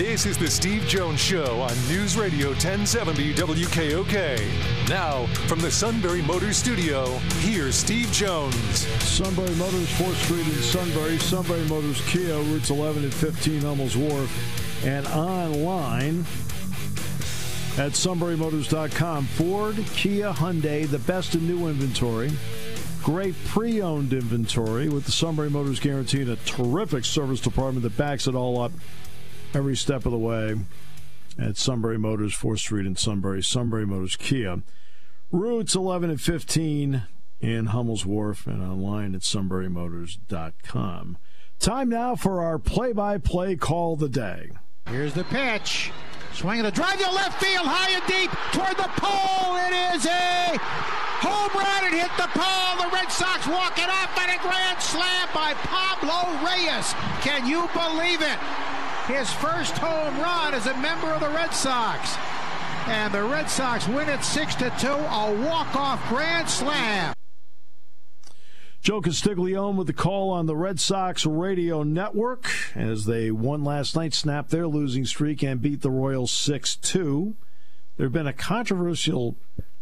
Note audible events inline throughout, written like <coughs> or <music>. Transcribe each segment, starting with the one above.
This is the Steve Jones Show on News Radio 1070 WKOK. Now, from the Sunbury Motors Studio, here's Steve Jones. Sunbury Motors, 4th Street in Sunbury, Sunbury Motors Kia, routes 11 and 15, Hummels Wharf, and online at sunburymotors.com. Ford, Kia, Hyundai, the best in new inventory. Great pre owned inventory with the Sunbury Motors guarantee and a terrific service department that backs it all up every step of the way at Sunbury Motors, 4th Street in Sunbury, Sunbury Motors Kia. Routes 11 and 15 in Hummel's Wharf and online at sunburymotors.com. Time now for our play by play call the day. Here's the pitch. Swinging the drive to left field, high and deep toward the pole. It is a home run. It hit the pole. The Red Sox walk it up and a grand slam by Pablo Reyes. Can you believe it? His first home run as a member of the Red Sox. And the Red Sox win it 6 to 2, a walk-off grand slam. Joe Castiglione with the call on the Red Sox radio network as they won last night, snapped their losing streak, and beat the Royals 6 2. There had been a controversial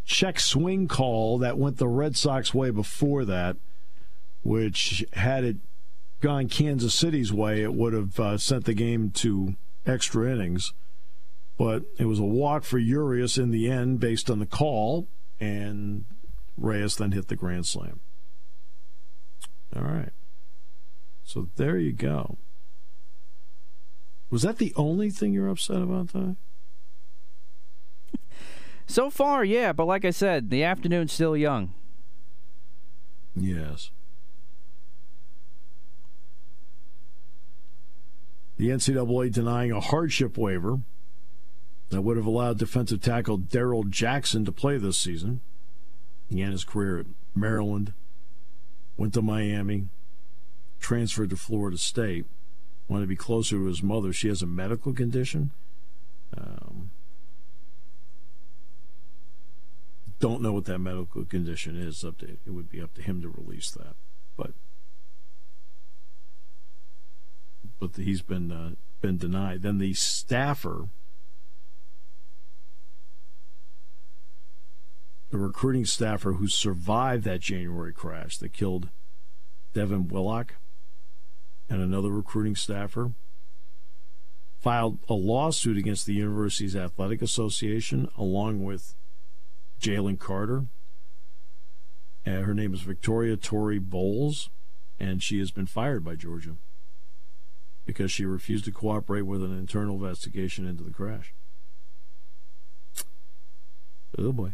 check swing call that went the Red Sox way before that, which had it gone Kansas City's way, it would have uh, sent the game to extra innings. But it was a walk for Urias in the end based on the call, and Reyes then hit the grand slam. All right. So there you go. Was that the only thing you're upset about, that? So far, yeah, but like I said, the afternoon's still young. Yes. The NCAA denying a hardship waiver that would have allowed defensive tackle Darrell Jackson to play this season. He began his career at Maryland, went to Miami, transferred to Florida State, wanted to be closer to his mother. She has a medical condition. Um, don't know what that medical condition is. Up to it would be up to him to release that, but but he's been uh, been denied. Then the staffer, the recruiting staffer who survived that January crash that killed Devin Willock and another recruiting staffer, filed a lawsuit against the university's athletic association along with Jalen Carter. Uh, her name is Victoria Tori Bowles, and she has been fired by Georgia because she refused to cooperate with an internal investigation into the crash. Oh boy.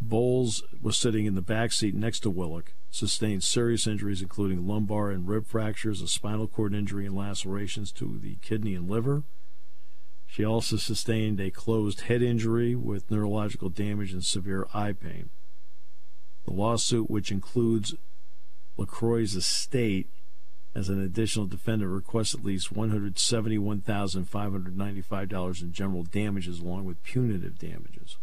Bowles was sitting in the back seat next to Willock, sustained serious injuries including lumbar and rib fractures, a spinal cord injury, and lacerations to the kidney and liver. She also sustained a closed head injury with neurological damage and severe eye pain. The lawsuit, which includes LeCroy's estate as an additional defendant, requests at least $171,595 in general damages along with punitive damages.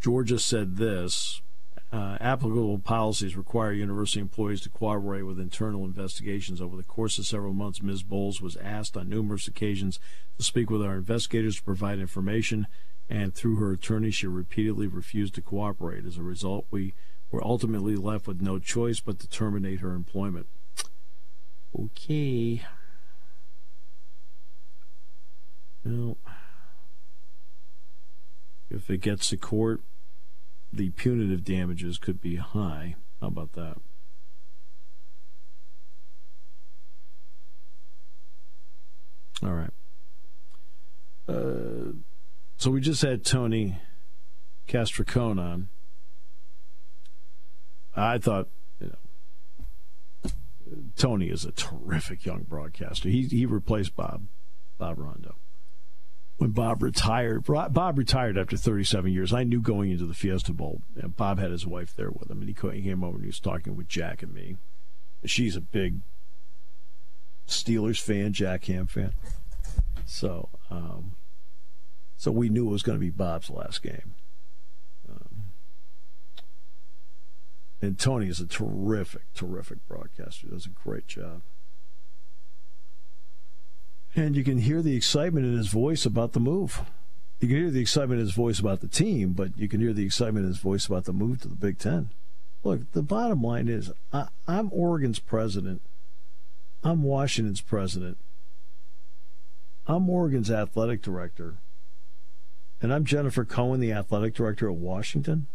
Georgia said this uh, applicable policies require university employees to cooperate with internal investigations. Over the course of several months, Ms. Bowles was asked on numerous occasions to speak with our investigators to provide information, and through her attorney, she repeatedly refused to cooperate. As a result, we were ultimately left with no choice but to terminate her employment. Okay. Well, if it gets to court, the punitive damages could be high. How about that? All right. Uh, so we just had Tony Castricone on. I thought, you know, Tony is a terrific young broadcaster. He he replaced Bob Bob Rondeau when Bob retired. Bob retired after 37 years. I knew going into the Fiesta Bowl. Bob had his wife there with him, and he, came over and he was talking with Jack and me. She's a big Steelers fan, Jack Ham fan. So, um, so we knew it was going to be Bob's last game. Um, and Tony is a terrific, terrific broadcaster. Does a great job. And you can hear the excitement in his voice about the move. You can hear the excitement in his voice about the team, but you can hear the excitement in his voice about the move to the Big Ten. Look, the bottom line is I, I'm Oregon's president. I'm Washington's president. I'm Oregon's athletic director. And I'm Jennifer Cohen, the athletic director of Washington.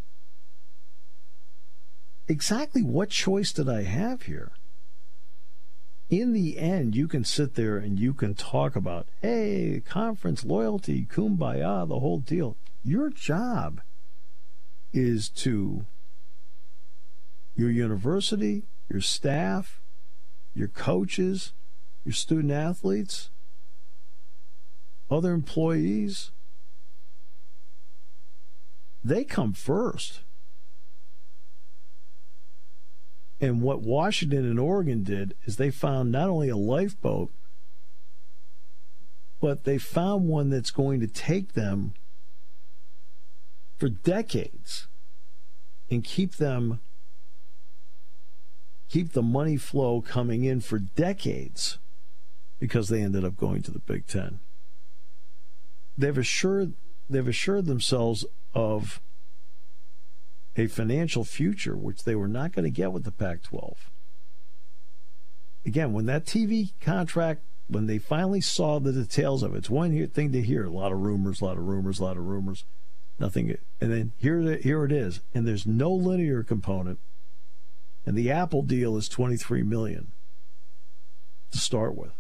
Exactly what choice did I have here? In the end, you can sit there and you can talk about, hey, conference loyalty, kumbaya, the whole deal. Your job is to your university, your staff, your coaches, your student athletes, other employees. They come first. And what Washington and Oregon did is they found not only a lifeboat, but they found one that's going to take them for decades and keep them keep the money flow coming in for decades because they ended up going to the Big 10. They've assured they've assured themselves of a financial future, which they were not going to get with the Pac 12. Again, when that TV contract, when they finally saw the details of it, it's one thing to hear a lot of rumors, a lot of rumors, a lot of rumors, nothing. And then here, here it is. And there's no linear component. And the Apple deal is 23 million to start with.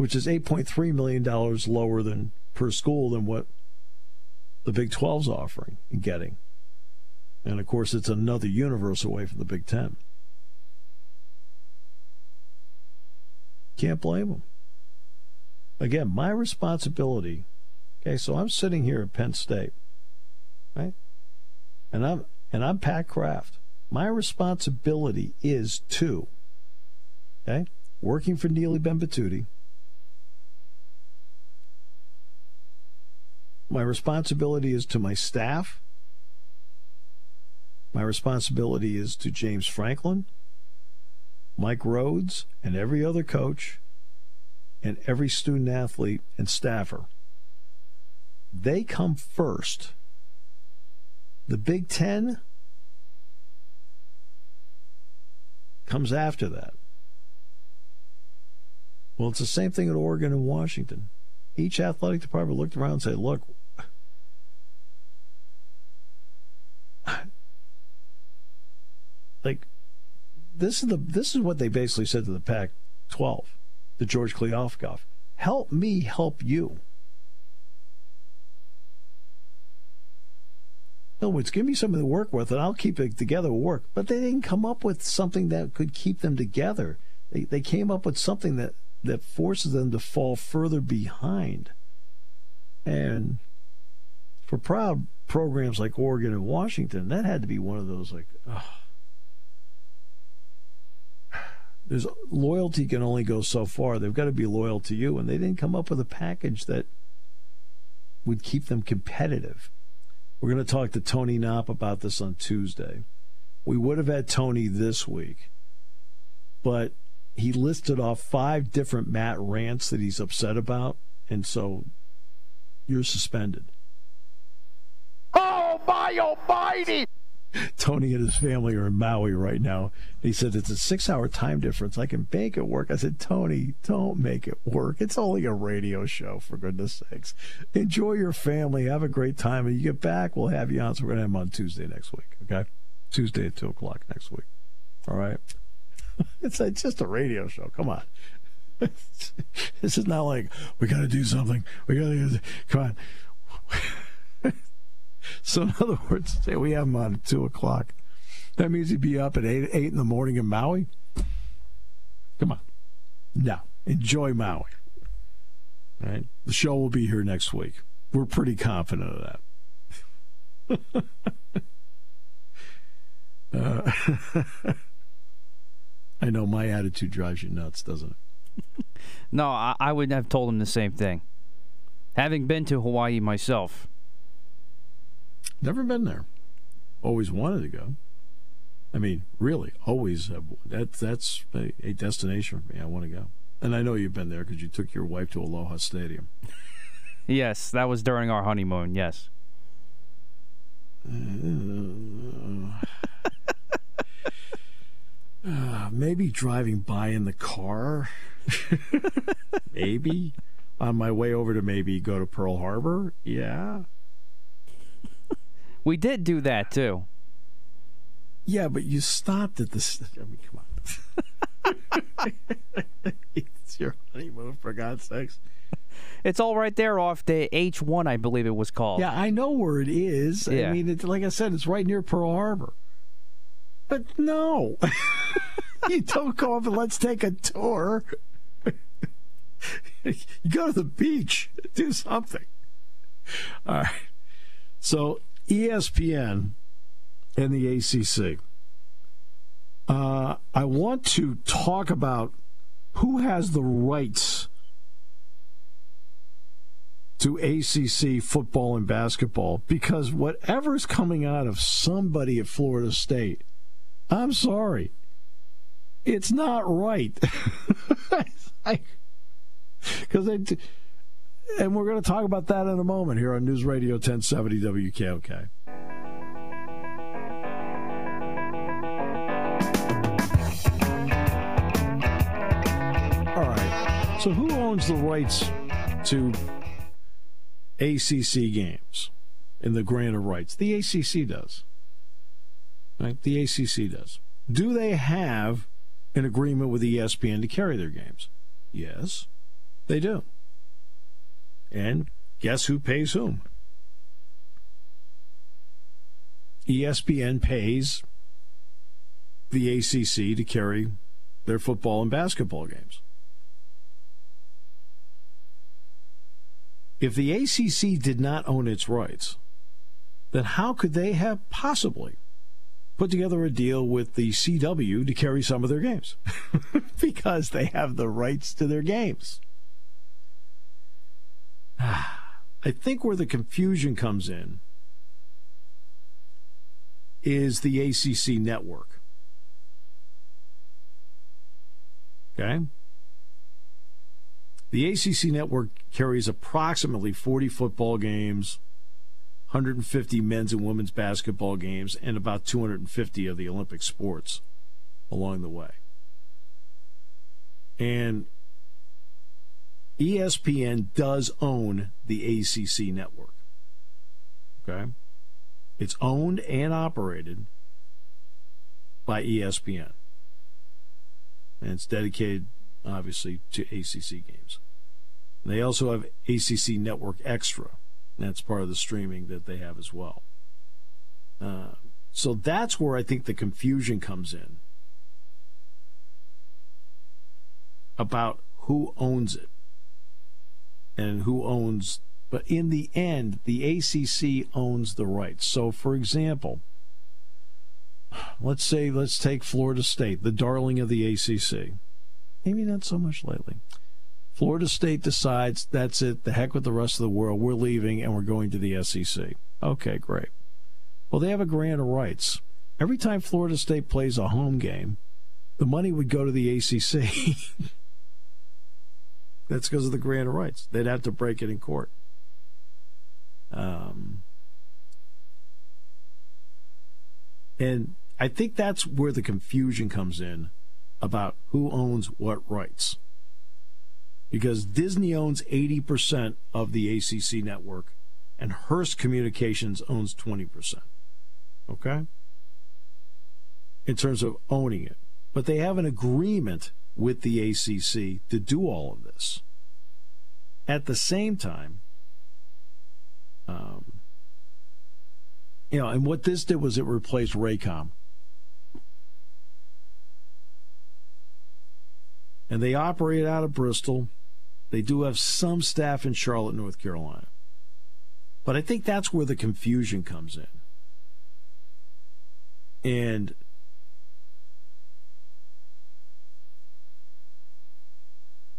Which is $8.3 million lower than per school than what the Big 12's offering and getting. And of course, it's another universe away from the Big Ten. Can't blame them. Again, my responsibility. Okay, so I'm sitting here at Penn State, right? And I'm and I'm Pat Kraft. My responsibility is to, okay, working for Neeli Bendapudi, My responsibility is to my staff. My responsibility is to James Franklin, Mike Rhoades, and every other coach, and every student athlete and staffer. They come first. The Big Ten comes after that. Well, it's the same thing at Oregon and Washington. Each athletic department looked around and said, look, like this is the this is what they basically said to the Pac-12, to George Kliavkoff. Help me help you. In other words, give me something to work with, and I'll keep it together with work. But they didn't come up with something that could keep them together. They they came up with something that that forces them to fall further behind. And for proud programs like Oregon and Washington, that had to be one of those like, oh. there's loyalty can only go so far. They've got to be loyal to you, and they didn't come up with a package that would keep them competitive. We're going to talk to Tony Knopp about this on Tuesday. We would have had Tony this week, but he listed off five different Matt rants that he's upset about, and so you're suspended. Oh my almighty! Tony and his family are in Maui right now. He said it's a six hour time difference. I can make it work. I said, Tony, don't make it work. It's only a radio show, for goodness sakes. Enjoy your family. Have a great time. And you get back, we'll have you on. So we're going to have him on Tuesday next week, okay? Tuesday at 2 o'clock next week. All right? <laughs> it's, just a radio show. Come on. <laughs> this is not like, we got to do something. We got to, come on. <laughs> So, in other words, say we have him on at 2 o'clock. That means he'd be up at eight eight in the morning in Maui. Come on, now enjoy Maui. Right, the show will be here next week. We're pretty confident of that. uh, I know my attitude drives you nuts, doesn't it? <laughs> no, I, I would have told him the same thing. Having been to Hawaii myself. Never been there. Always wanted to go. I mean, really, always have. That, that's a, a destination for me. I want to go. And I know you've been there because you took your wife to Aloha Stadium. <laughs> yes, that was during our honeymoon, yes. Uh, uh, uh, uh. <laughs> uh, maybe driving by in the car. <laughs> maybe. On my way over to maybe go to Pearl Harbor. Yeah. <laughs> we did do that too. Yeah, but you stopped at the. I mean, come on. <laughs> it's your honeymoon, for God's sakes. It's all right there off the H1, I believe it was called. Yeah, I know where it is. Yeah. I mean, it's, like I said, it's right near Pearl Harbor. But no, <laughs> you don't go up and let's take a tour. <laughs> you go to the beach, do something. All right. So ESPN and the ACC. Uh, I want to talk about who has the rights to ACC football and basketball because whatever's coming out of somebody at Florida State, I'm sorry, it's not right. <laughs> Because they, and we're going to talk about that in a moment here on News Radio 1070 WKOK. All right. So who owns the rights to ACC games in the grant of rights? The ACC does. Right? The ACC does. Do they have an agreement with ESPN to carry their games? Yes, they do. And guess who pays whom? ESPN pays the ACC to carry their football and basketball games. If the ACC did not own its rights, then how could they have possibly put together a deal with the CW to carry some of their games? <laughs> because they have the rights to their games. <sighs> I think where the confusion comes in is the ACC network. Okay? The ACC network carries approximately 40 football games, 150 men's and women's basketball games, and about 250 of the Olympic sports along the way. And ESPN does own the ACC network. Okay? It's owned and operated by ESPN. And it's dedicated, obviously, to ACC games. They also have ACC Network Extra. That's part of the streaming that they have as well. Uh, so that's where I think the confusion comes in about who owns it and who owns. But in the end, the ACC owns the rights. So, for example, let's say let's take Florida State, the darling of the ACC. Maybe not so much lately. Florida State decides that's it, the heck with the rest of the world. We're leaving and we're going to the SEC. Okay, great. Well, they have a grant of rights. Every time Florida State plays a home game, the money would go to the ACC. <laughs> that's because of the grant of rights. They'd have to break it in court. Um, and I think that's where the confusion comes in about who owns what rights because Disney owns 80% of the ACC network and Hearst Communications owns 20%. Okay? In terms of owning it. But they have an agreement with the ACC to do all of this. At the same time, um, you know, and what this did was it replaced Raycom. And they operate out of Bristol. They do have some staff in Charlotte, North Carolina. But I think that's where the confusion comes in. And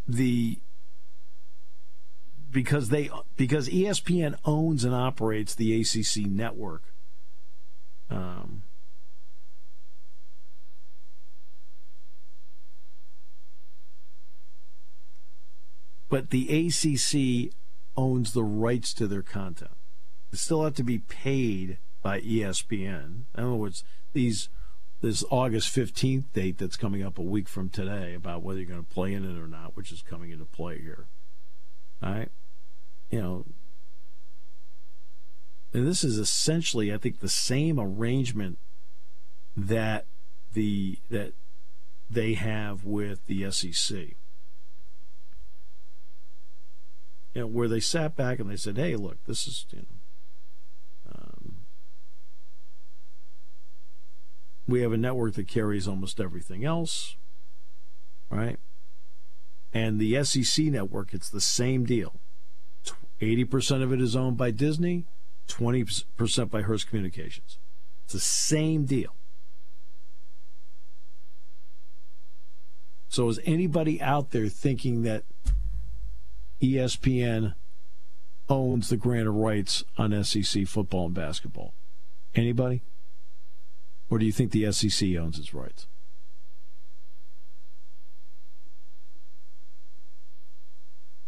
the because they because ESPN owns and operates the ACC network. Um, but the ACC owns the rights to their content. They still have to be paid by ESPN. In other words, these this August 15th date that's coming up a week from today about whether you're going to play in it or not, which is coming into play here. All right. You know, and this is essentially, I think, the same arrangement that the that they have with the SEC. You know, where they sat back and they said, "Hey, look, this is you know, um, we have a network that carries almost everything else, right? And the SEC network, it's the same deal. 80% of it is owned by Disney, 20% by Hearst Communications. It's the same deal. So is anybody out there thinking that ESPN owns the grant of rights on SEC football and basketball? Anybody? Or do you think the SEC owns its rights?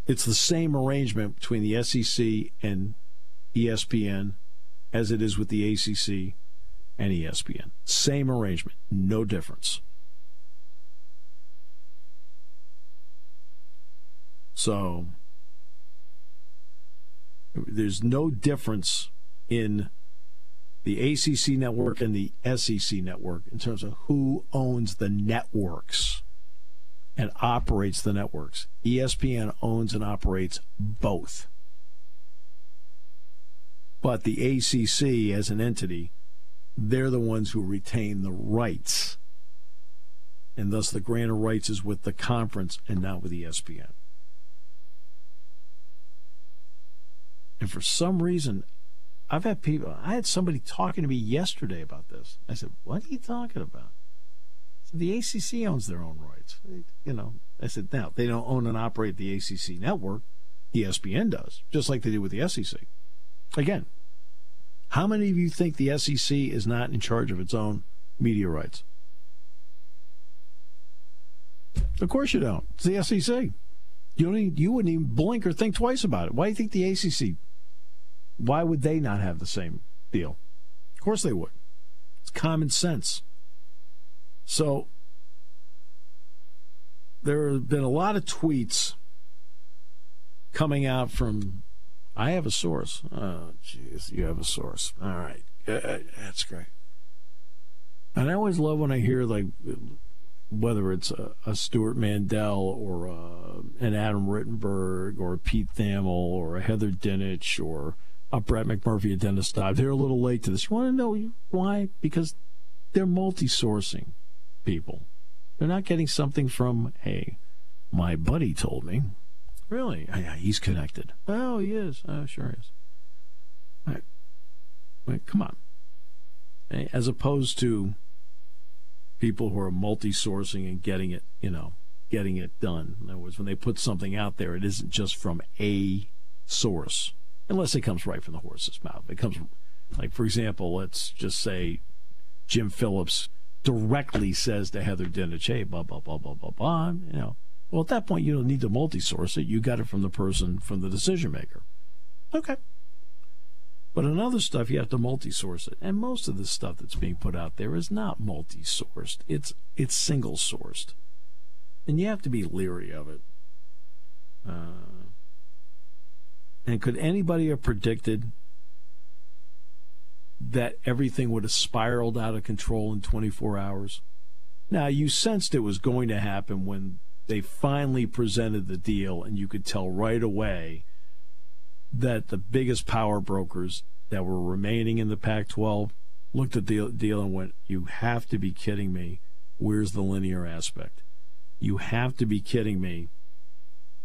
It's the same arrangement between the SEC and ESPN as it is with the ACC and ESPN. Same arrangement, no difference. So there's no difference in the ACC network and the SEC network in terms of who owns the networks and operates the networks. ESPN owns and operates both. But the ACC, as an entity, they're the ones who retain the rights. And thus the grant of rights is with the conference and not with ESPN. And for some reason, I've had people, I had somebody talking to me yesterday about this. I said, What are you talking about? the ACC owns their own rights. You know, I said, now they don't own and operate the ACC network. ESPN does, just like they do with the SEC. Again, how many of you think the SEC is not in charge of its own media rights? Of course you don't. It's the SEC. You don't even, you wouldn't even blink or think twice about it. Why do you think the ACC? Why would they not have the same deal? Of course they would. It's common sense. So there have been a lot of tweets coming out from. I have a source. Oh, jeez, you have a source. All right, that's great. And I always love when I hear like whether it's a, a Stewart Mandel or a, uh, an Adam Rittenberg or a Pete Thamel or a Heather Dinich or a Brett McMurphy, a Dennis Dodd. They're a little late to this. You want to know why? Because they're multi-sourcing people. They're not getting something from, hey, my buddy told me. Really? Yeah, he's connected. Oh, he is. Oh, sure he is. Right. Right, come on. As opposed to people who are multi-sourcing and getting it, you know, getting it done. In other words, when they put something out there, it isn't just from a source, unless it comes right from the horse's mouth. It comes, like for example, let's just say Jim Phillips directly says to Heather Dinich, hey, blah, blah, blah, blah, blah, blah. You know, well, at that point, you don't need to multi source it. You got it from the person, from the decision maker. Okay. But in other stuff, you have to multi source it. And most of the stuff that's being put out there is not multi sourced, it's, it's single sourced. And you have to be leery of it. Uh, and could anybody have predicted that everything would have spiraled out of control in 24 hours. Now, you sensed it was going to happen when they finally presented the deal, and you could tell right away that the biggest power brokers that were remaining in the Pac 12 looked at the deal and went, You have to be kidding me. Where's the linear aspect? You have to be kidding me.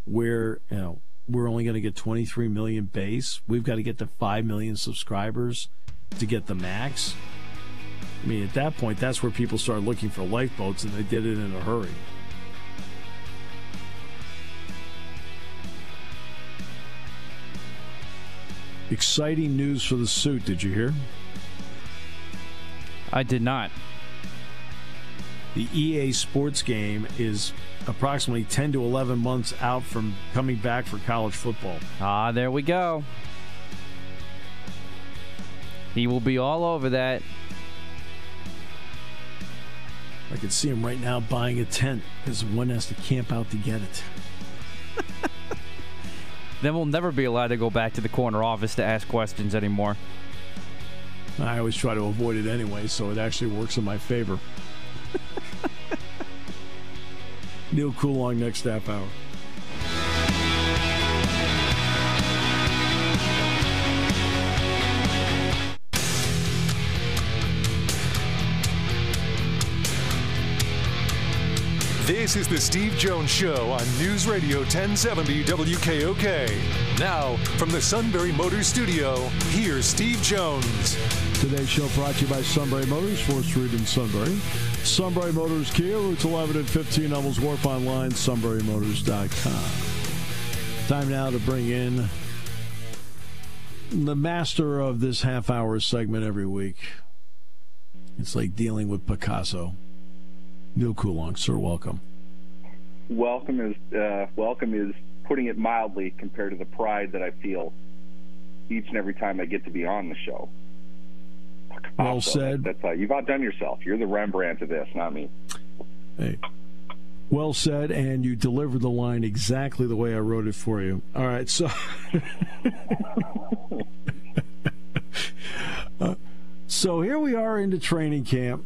Where you know we're only going to get 23 million base. We've got to get to 5 million subscribers to get the max. I mean, at that point, that's where people started looking for lifeboats, and they did it in a hurry. Exciting news for the suit. Did you hear? I did not. The EA Sports game is approximately 10 to 11 months out from coming back for college football. Ah, there we go. He will be all over that. I can see him right now buying a tent because one has to camp out to get it. <laughs> then we'll never be allowed to go back to the corner office to ask questions anymore. I always try to avoid it anyway, so it actually works in my favor. <laughs> Neal Coolong next half hour. This is the Steve Jones Show on News Radio 1070 WKOK. Now, from the Sunbury Motors Studio, here's Steve Jones. Today's show brought to you by Sunbury Motors, 4th Street in Sunbury. Sunbury Motors Kia, routes 11 and 15, Hummels Wharf online, sunburymotors.com. Time now to bring in the master of this half hour segment every week. It's like dealing with Picasso. Neal Coolong, sir, welcome. Welcome is uh, welcome is putting it mildly compared to the pride that I feel each and every time I get to be on the show. Well said. That's uh, you've outdone yourself. You're the Rembrandt of this, not me. Hey, well said, and you delivered the line exactly the way I wrote it for you. All right, so. <laughs> uh, so here we are into training camp.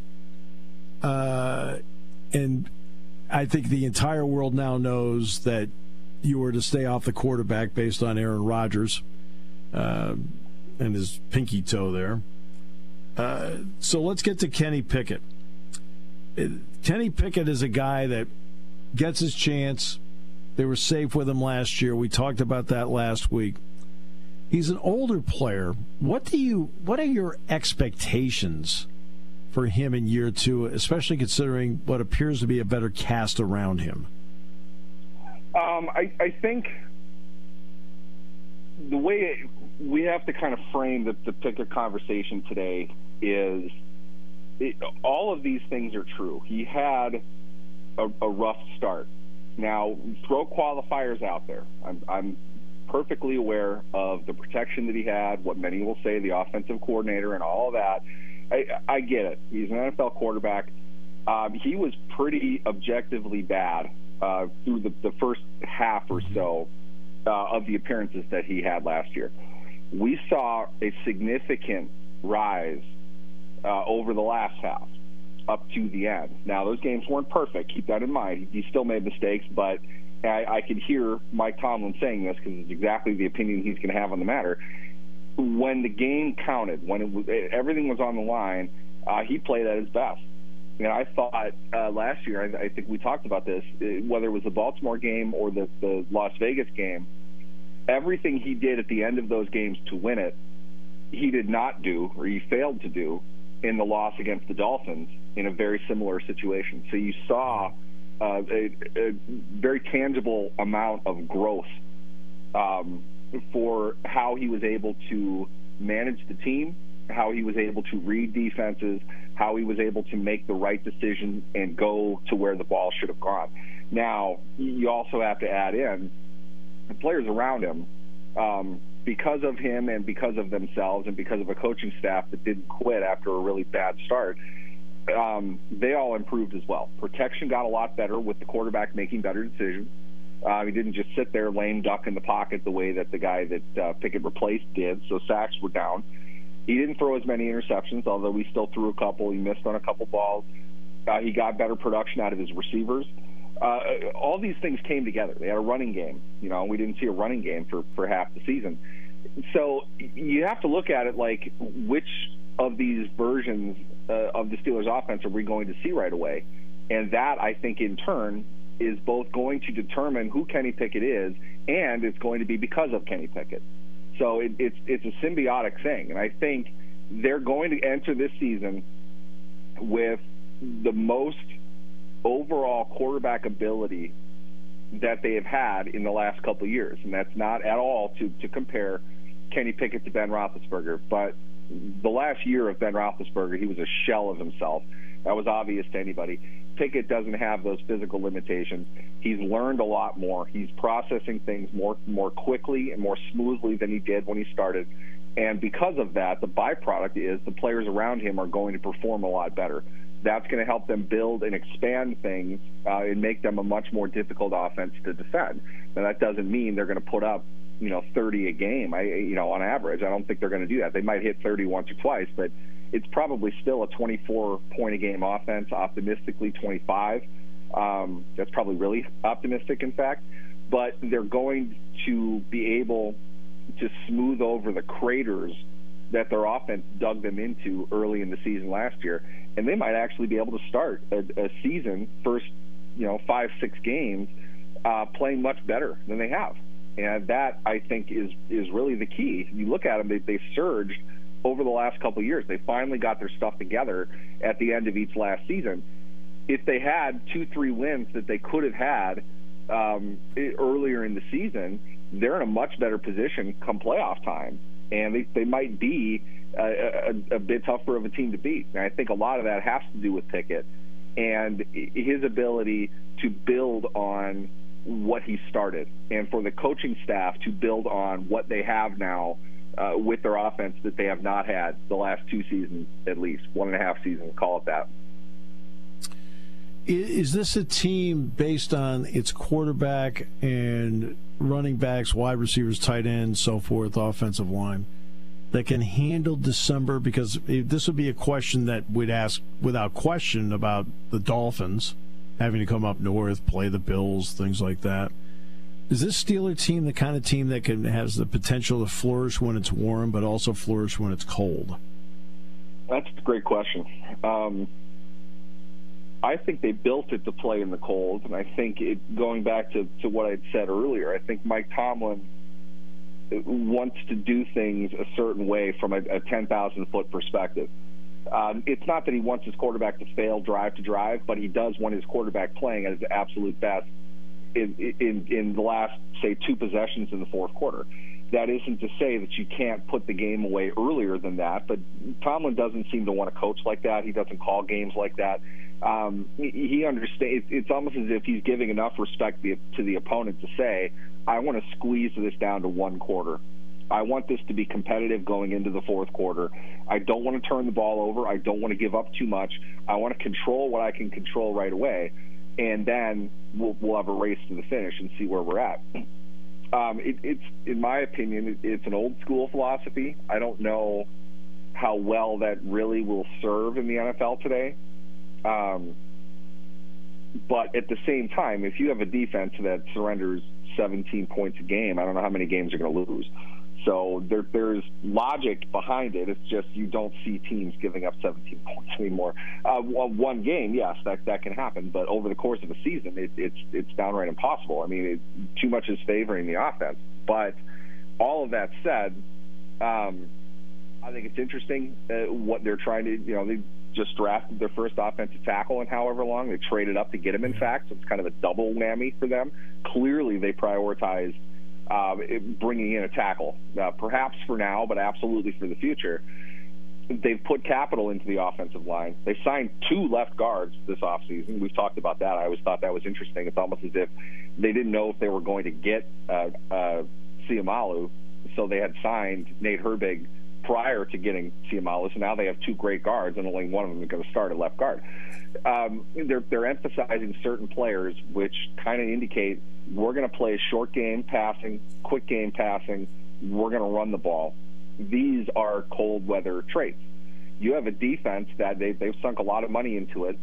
Uh, and I think the entire world now knows that you were to stay off the quarterback based on Aaron Rodgers uh, and his pinky toe there. Uh, so let's get to Kenny Pickett. It, Kenny Pickett is a guy that gets his chance. They were safe with him last year. We talked about that last week. He's an older player. What do you? What are your expectations for him in year two, especially considering what appears to be a better cast around him? Um, I, I, think the way we have to kind of frame the, the conversation today is it, all of these things are true. He had a, a, rough start. Now, throw qualifiers out there. I'm, I'm perfectly aware of the protection that he had, what many will say the offensive coordinator, and all that I, I get it. He's an NFL quarterback. Um, he was pretty objectively bad uh, through the, the first half or so uh, of the appearances that he had last year. We saw a significant rise uh, over the last half up to the end. Now, those games weren't perfect. Keep that in mind. He still made mistakes, but I, I could hear Mike Tomlin saying this because it's exactly the opinion he's going to have on the matter when the game counted, when it was, everything was on the line, uh, he played at his best. You know, I thought uh, last year, I, I think we talked about this, uh, whether it was the Baltimore game or the, the Las Vegas game, everything he did at the end of those games to win it, he did not do, or he failed to do, in the loss against the Dolphins in a very similar situation. So you saw uh, a, a, very tangible amount of growth um, for how he was able to manage the team, how he was able to read defenses, how he was able to make the right decision and go to where the ball should have gone. Now, you also have to add in the players around him. Um, because of him and because of themselves and because of a coaching staff that didn't quit after a really bad start, um, they all improved as well. Protection got a lot better with the quarterback making better decisions. Uh, he didn't just sit there lame duck in the pocket the way that the guy that uh, Pickett replaced did. So sacks were down. He didn't throw as many interceptions, although he still threw a couple. He missed on a couple balls. Uh, he got better production out of his receivers. Uh, all these things came together. They had a running game. You know, we didn't see a running game for for half the season. So you have to look at it like which of these versions uh, of the Steelers' offense are we going to see right away? And that, I think, in turn, is both going to determine who Kenny Pickett is, and it's going to be because of Kenny Pickett. So it, it's it's a symbiotic thing, and I think they're going to enter this season with the most overall quarterback ability that they have had in the last couple of years, and that's not at all to to compare Kenny Pickett to Ben Roethlisberger, but the last year of Ben Roethlisberger, he was a shell of himself. That was obvious to anybody. Pickett doesn't have those physical limitations. He's learned a lot more. He's processing things more more quickly and more smoothly than he did when he started. And because of that, the byproduct is the players around him are going to perform a lot better. That's going to help them build and expand things uh, and make them a much more difficult offense to defend. Now that doesn't mean they're going to put up, you know, 30 a game. I, you know, on average, I don't think they're going to do that. They might hit 30 once or twice, but it's probably still a 24 point a game offense, optimistically 25. Um, that's probably really optimistic, in fact. But they're going to be able to smooth over the craters that their offense dug them into early in the season last year, and they might actually be able to start a, a season first, you know, five six games, uh, playing much better than they have, and that I think is is really the key. You look at them; they, they surged over the last couple years. They finally got their stuff together at the end of each last season. If they had two, three wins that they could have had um, earlier in the season, they're in a much better position come playoff time, and they, they might be a, a, a bit tougher of a team to beat. And I think a lot of that has to do with Pickett and his ability to build on what he started, and for the coaching staff to build on what they have now uh, with their offense that they have not had the last two seasons, at least one and a half seasons. Call it that. Is this a team based on its quarterback and running backs, wide receivers, tight ends, so forth, offensive line that can handle December? Because this would be a question that we'd ask without question about the Dolphins having to come up north, play the Bills, things like that. Is this Steeler team the kind of team that can has the potential to flourish when it's warm, but also flourish when it's cold? That's a great question. Um, I think they built it to play in the cold, and I think it, going back to, to what I'd said earlier, I think Mike Tomlin wants to do things a certain way from a, a 10,000 foot perspective. Um, it's not that he wants his quarterback to fail drive to drive, but he does want his quarterback playing at his absolute best in, in, in the last, say, two possessions in the fourth quarter. That isn't to say that you can't put the game away earlier than that, but Tomlin doesn't seem to want to coach like that. He doesn't call games like that. Um, he understands. It's almost as if he's giving enough respect to the opponent to say, "I want to squeeze this down to one quarter. I want this to be competitive going into the fourth quarter. I don't want to turn the ball over. I don't want to give up too much. I want to control what I can control right away, and then we'll, we'll have a race to the finish and see where we're at." Um, it, it's, in my opinion, it's an old school philosophy. I don't know how well that really will serve in the NFL today. Um, but at the same time, if you have a defense that surrenders 17 points a game, I don't know how many games you're going to lose. So there, there's logic behind it. It's just you don't see teams giving up 17 points anymore. Uh, one game, yes, that that can happen, but over the course of a season, it, it's it's downright impossible. I mean, it, too much is favoring the offense. But all of that said, um, I think it's interesting uh, what they're trying to. You know, they just drafted their first offensive tackle in however long. They traded up to get him, in fact. So it's kind of a double whammy for them. Clearly, they prioritized uh, bringing in a tackle, uh, perhaps for now, but absolutely for the future. They've put capital into the offensive line. They signed two left guards this offseason. We've talked about that. I always thought that was interesting. It's almost as if they didn't know if they were going to get uh, uh, Seumalo, so they had signed Nate Herbig prior to getting Seumalo. So now they have two great guards, and only one of them is going to start at left guard. Um, they're they're emphasizing certain players, which kind of indicate we're going to play short game passing, quick game passing. We're going to run the ball. These are cold weather traits. You have a defense that they they've sunk a lot of money into it.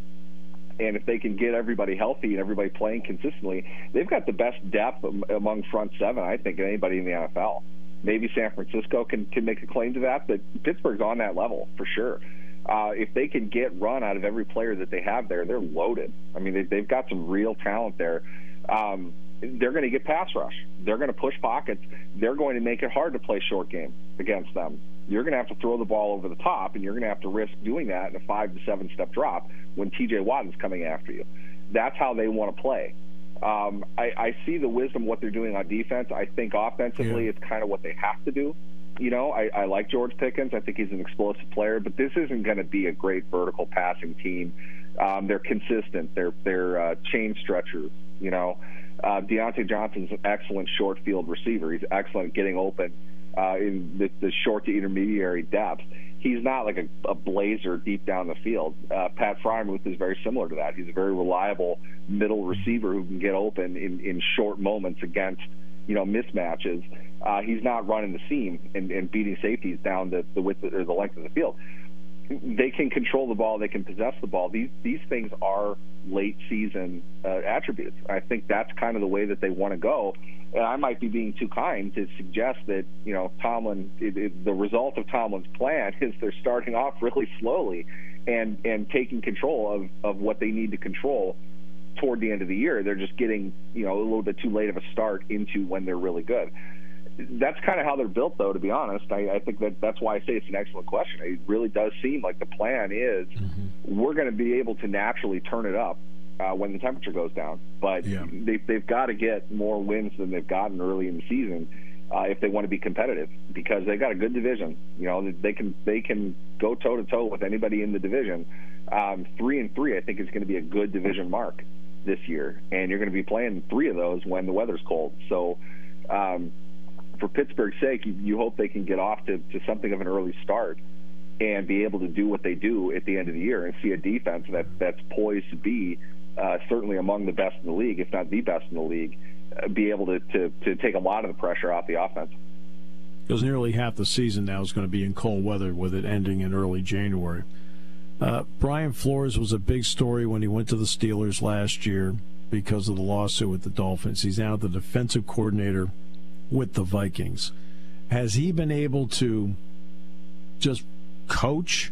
And if they can get everybody healthy and everybody playing consistently, they've got the best depth among front seven, I think, anybody in the NFL maybe San Francisco can can make a claim to that, but Pittsburgh's on that level for sure. uh, if they can get run out of every player that they have there, they're loaded. I mean, they, they've got some real talent there. Um, they're going to get pass rush. They're going to push pockets. They're going to make it hard to play short game against them. You're going to have to throw the ball over the top, and you're going to have to risk doing that in a five to seven step drop when TJ Watt is coming after you. That's how they want to play. Um, I, I see the wisdom what they're doing on defense. I think offensively, yeah. it's kind of what they have to do. You know, I, I like George Pickens. I think he's an explosive player, but this isn't going to be a great vertical passing team. Um, they're consistent. They're they're uh, chain stretchers. You know, uh, Diontae Johnson's an excellent short field receiver. He's excellent getting open uh, in the, the short to intermediary depth he's not like a, a blazer deep down the field. Uh, Pat Freiermuth is very similar to that. He's a very reliable middle receiver who can get open in, in short moments against you know mismatches. Uh, he's not running the seam and, and beating safeties down the, the width or the length of the field they can control the ball, they can possess the ball. These these things are late season uh, attributes. I think that's kind of the way that they want to go. And I might be being too kind to suggest that you know Tomlin. It, it, the result of Tomlin's plan is they're starting off really slowly, and and taking control of of what they need to control toward the end of the year. They're just getting you know a little bit too late of a start into when they're really good that's kind of how they're built, though. To be honest, I, I, think that that's why I say it's an excellent question. It really does seem like the plan is mm-hmm. we're going to be able to naturally turn it up uh, when the temperature goes down, but yeah. they, they've got to get more wins than they've gotten early in the season uh, if they want to be competitive because they've got a good division. You know, they can they can go toe to toe with anybody in the division. Um, three and three, I think, is going to be a good division mark this year, and you're going to be playing three of those when the weather's cold. So. Um, for Pittsburgh's sake, you, you hope they can get off to, to something of an early start and be able to do what they do at the end of the year and see a defense that that's poised to be uh, certainly among the best in the league, if not the best in the league, uh, be able to, to, to take a lot of the pressure off the offense. Because nearly half the season now is going to be in cold weather, with it ending in early January. Uh, Brian Flores was a big story when he went to the Steelers last year because of the lawsuit with the Dolphins. He's now the defensive coordinator with the Vikings. Has he been able to just coach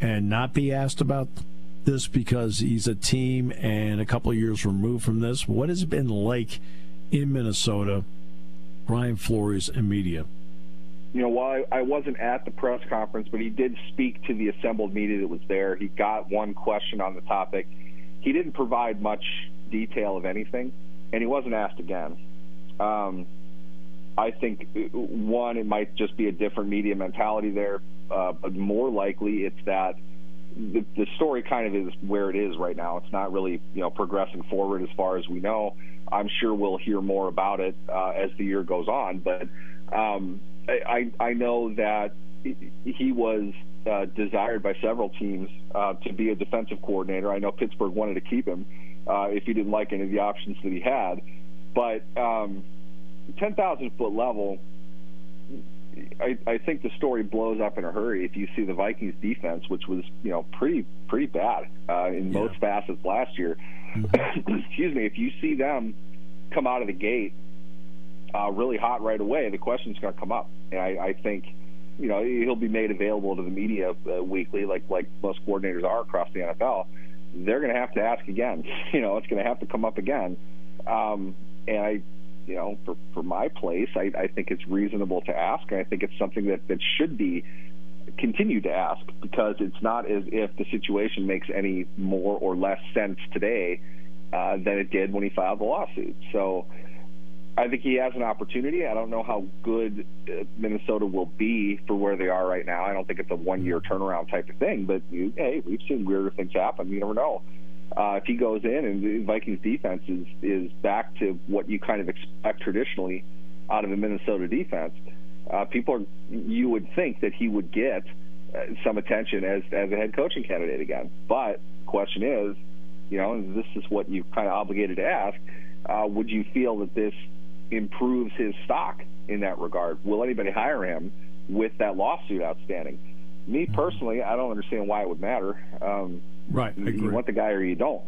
and not be asked about this because he's a team and a couple of years removed from this? What has it been like in Minnesota, Brian Flores and media? You know, while I, wasn't at the press conference, but he did speak to the assembled media that was there. He got one question on the topic. He didn't provide much detail of anything, and he wasn't asked again. Um, I think one, it might just be a different media mentality there, uh, but more likely it's that the, the story kind of is where it is right now. It's not really you know progressing forward as far as we know. I'm sure we'll hear more about it uh, as the year goes on, but um, I, I know that he was uh, desired by several teams uh, to be a defensive coordinator. I know Pittsburgh wanted to keep him uh, if he didn't like any of the options that he had, but. Um, 10,000 foot level, I, I think the story blows up in a hurry if you see the Vikings defense, which was you know pretty pretty bad uh, in yeah. most facets last year. Mm-hmm. <coughs> Excuse me. If you see them come out of the gate uh, really hot right away, the question's going to come up, and I, I think you know he'll be made available to the media uh, weekly, like like most coordinators are across the NFL. They're going to have to ask again. <laughs> You know, it's going to have to come up again. Um, and I you know, for, for my place, I, I think it's reasonable to ask. I think it's something that, that should be continued to ask because it's not as if the situation makes any more or less sense today uh, than it did when he filed the lawsuit. So I think he has an opportunity. I don't know how good uh, Minnesota will be for where they are right now. I don't think it's a one year turnaround type of thing, but you, hey, we've seen weirder things happen. You never know uh, if he goes in and the Vikings defense is is back to what you kind of expect traditionally out of a Minnesota defense, uh, people are, you would think that he would get uh, some attention as as a head coaching candidate again. But the question is, you know, this is what you kind of obligated to ask. Uh, would you feel that this improves his stock in that regard? Will anybody hire him with that lawsuit outstanding? Me mm-hmm. personally, I don't understand why it would matter. Um, Right. You want the guy or you don't.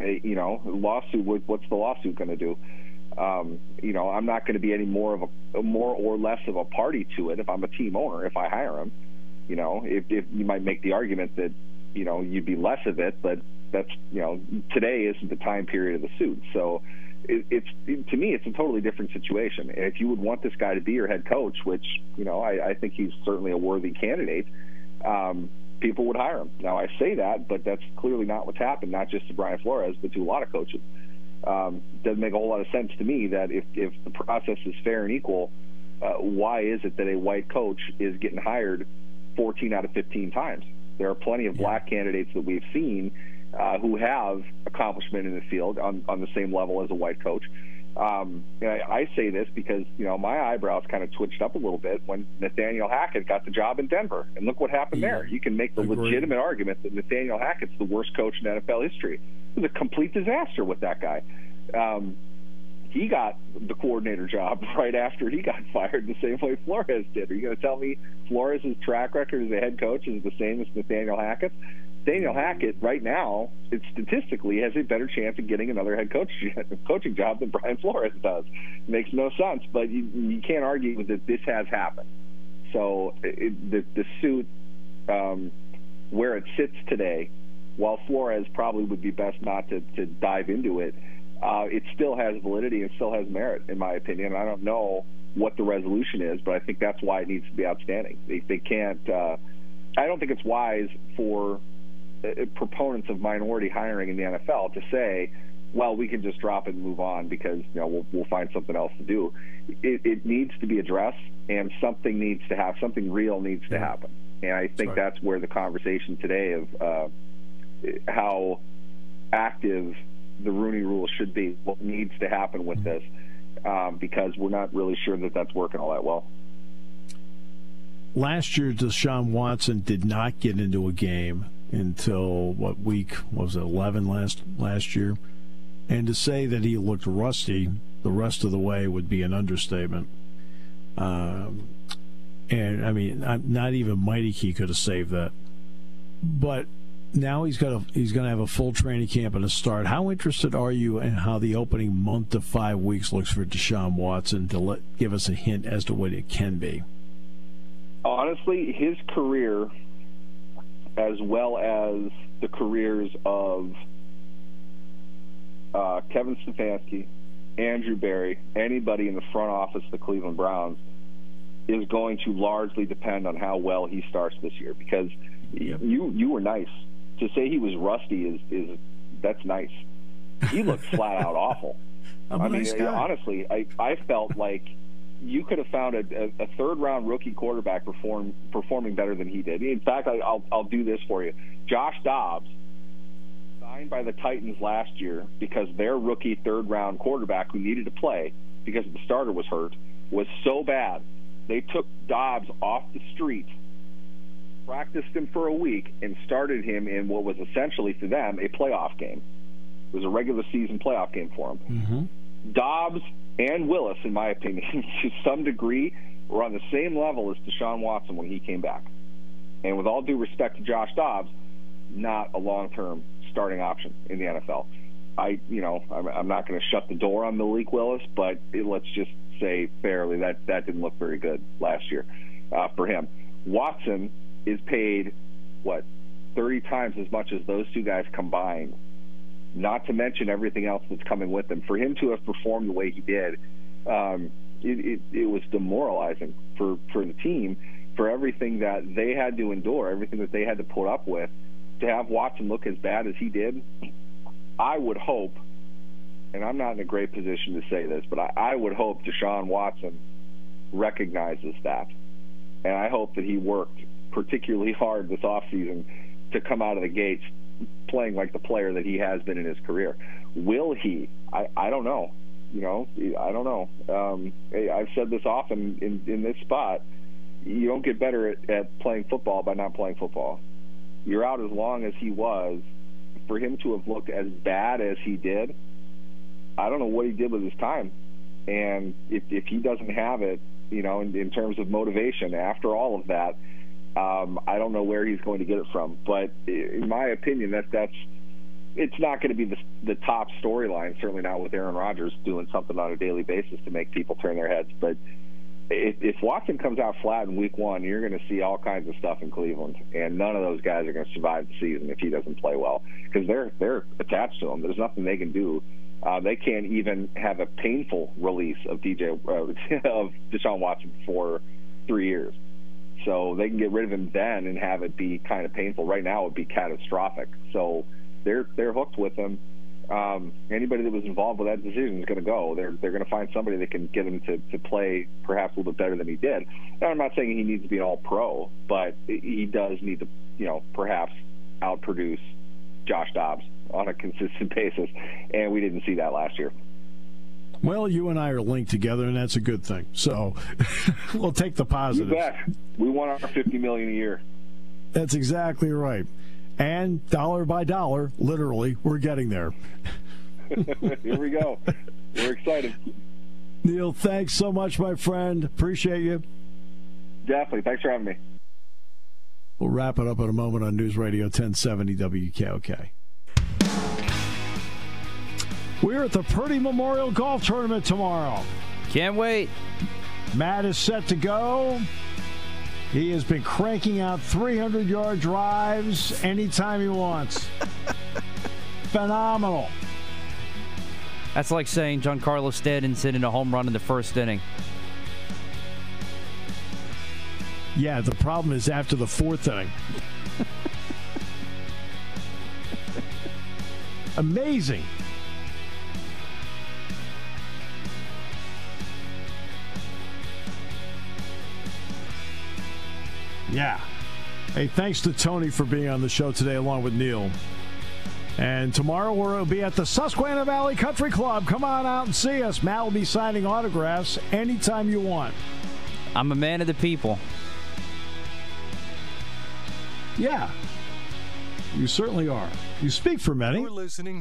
You know, lawsuit. What's the lawsuit going to do? Um, you know, I'm not going to be any more of a more or less of a party to it if I'm a team owner if I hire him. You know, if, if you might make the argument that you know you'd be less of it, but that's you know today isn't the time period of the suit. So it, it's it, to me, it's a totally different situation. And if you would want this guy to be your head coach, which you know I, I think he's certainly a worthy candidate. Um, people would hire him. Now I say that, but that's clearly not what's happened. Not just to Brian Flores, but to a lot of coaches. Um, doesn't make a whole lot of sense to me that if if the process is fair and equal, uh, why is it that a white coach is getting hired 14 out of 15 times? There are plenty of black candidates that we've seen uh, who have accomplishment in the field on, on the same level as a white coach. Um, I, I say this because you know my eyebrows kind of twitched up a little bit when Nathaniel Hackett got the job in Denver, and look what happened there. You can make the Agreed. legitimate argument that Nathaniel Hackett's the worst coach in NFL history. It was a complete disaster with that guy. Um, he got the coordinator job <laughs> right after he got <laughs> fired, the same way Flores did. Are you going to tell me Flores' track record as a head coach is the same as Nathaniel Hackett's? Nathaniel Hackett right now, it statistically has a better chance of getting another head coach <laughs> coaching job than Brian Flores does. It makes no sense, but you, you can't argue that this has happened. So it, the, the suit, um, where it sits today, while Flores probably would be best not to, to dive into it, uh, it still has validity and still has merit, in my opinion. I don't know what the resolution is, but I think that's why it needs to be outstanding. They, they can't. Uh, I don't think it's wise for proponents of minority hiring in the NFL to say, well, we can just drop it and move on because you know we'll, we'll find something else to do. It, it needs to be addressed, and something needs to happen. Something real needs to happen, and I think Right. that's where the conversation today of uh, how active the Rooney Rule should be, what needs to happen with this, um, because we're not really sure that that's working all that well. Last year, Deshaun Watson did not get into a game until what week what was it eleven last last year, and to say that he looked rusty the rest of the way would be an understatement. Um, and I mean, not even Mighty Key could have saved that. But now he's got a he's going to have a full training camp and a start. How interested are you in how the opening month to five weeks looks for Deshaun Watson to let give us a hint as to what it can be? honestly, his career, as well as the careers of uh, Kevin Stefanski, Andrew Berry, anybody in the front office of the Cleveland Browns, is going to largely depend on how well he starts this year. Because you you were nice to say he was rusty is is that's nice. He looked flat out <laughs> awful. I'm I mean, nice honestly, I, I felt like you could have found a, a, a third round rookie quarterback perform, performing better than he did. In fact, I, I'll, I'll do this for you. Josh Dobbs signed by the Titans last year because their rookie third round quarterback who needed to play because the starter was hurt was so bad. They took Dobbs off the street, practiced him for a week, and started him in what was essentially for them a playoff game. It was a regular season playoff game for him. Mm-hmm. Dobbs and Willis, in my opinion, <laughs> to some degree, were on the same level as Deshaun Watson when he came back. And with all due respect to Josh Dobbs, not a long-term starting option in the NFL. I, you know, I'm, I'm not going to shut the door on Malik Willis, but it, let's just say fairly that that didn't look very good last year uh, for him. Watson is paid what 30 times as much as those two guys combined not to mention everything else that's coming with him. For him to have performed the way he did, um, it, it, it was demoralizing for, for the team, for everything that they had to endure, everything that they had to put up with. To have Watson look as bad as he did, I would hope, and I'm not in a great position to say this, but I, I would hope Deshaun Watson recognizes that. And I hope that he worked particularly hard this offseason to come out of the gates playing like the player that he has been in his career. Will he? I, I don't know. You know, I don't know. Um, I've said this often in, in this spot. You don't get better at, at playing football by not playing football. You're out as long as he was. For him to have looked as bad as he did, I don't know what he did with his time. And if, if he doesn't have it, you know, in, in terms of motivation after all of that, um, I don't know where he's going to get it from, but in my opinion, that that's it's not going to be the, the top storyline. Certainly not with Aaron Rodgers doing something on a daily basis to make people turn their heads. But if, if Watson comes out flat in week one, you're going to see all kinds of stuff in Cleveland, and none of those guys are going to survive the season if he doesn't play well because they're they're attached to him. There's nothing they can do. Uh, they can't even have a painful release of DJ uh, <laughs> of Deshaun Watson for three years. So they can get rid of him then and have it be kind of painful. Right now, it would be catastrophic. So they're they're hooked with him um, anybody that was involved with that decision is going to go. They're they're going to find somebody that can get him to, to play perhaps a little bit better than he did. I'm not saying he needs to be an All Pro, but he does need to, you know, perhaps outproduce Josh Dobbs on a consistent <laughs> basis, and we didn't see that last year. Well, you and I are linked together, and that's a good thing. So <laughs> we'll take the positive. We want our fifty million a year. That's exactly right. And dollar by dollar, literally, we're getting there. <laughs> Here we go. We're excited. Neal, thanks so much, my friend. Appreciate you. Definitely. Thanks for having me. We'll wrap it up in a moment on News Radio 1070 WKOK. We're at the Purdy Memorial Golf Tournament tomorrow. Can't wait. Matt is set to go. He has been cranking out 300 yard drives anytime he wants. <laughs> Phenomenal. That's like saying Giancarlo Stanton's hitting a home run in the first inning. Yeah, the problem is after the fourth inning. <laughs> Amazing. Yeah. Hey, thanks to Tony for being on the show today along with Neal. And tomorrow we'll be at the Susquehanna Valley Country Club. Come on out and see us. Matt will be signing autographs anytime you want. I'm a man of the people. Yeah. You certainly are. You speak for many. You're listening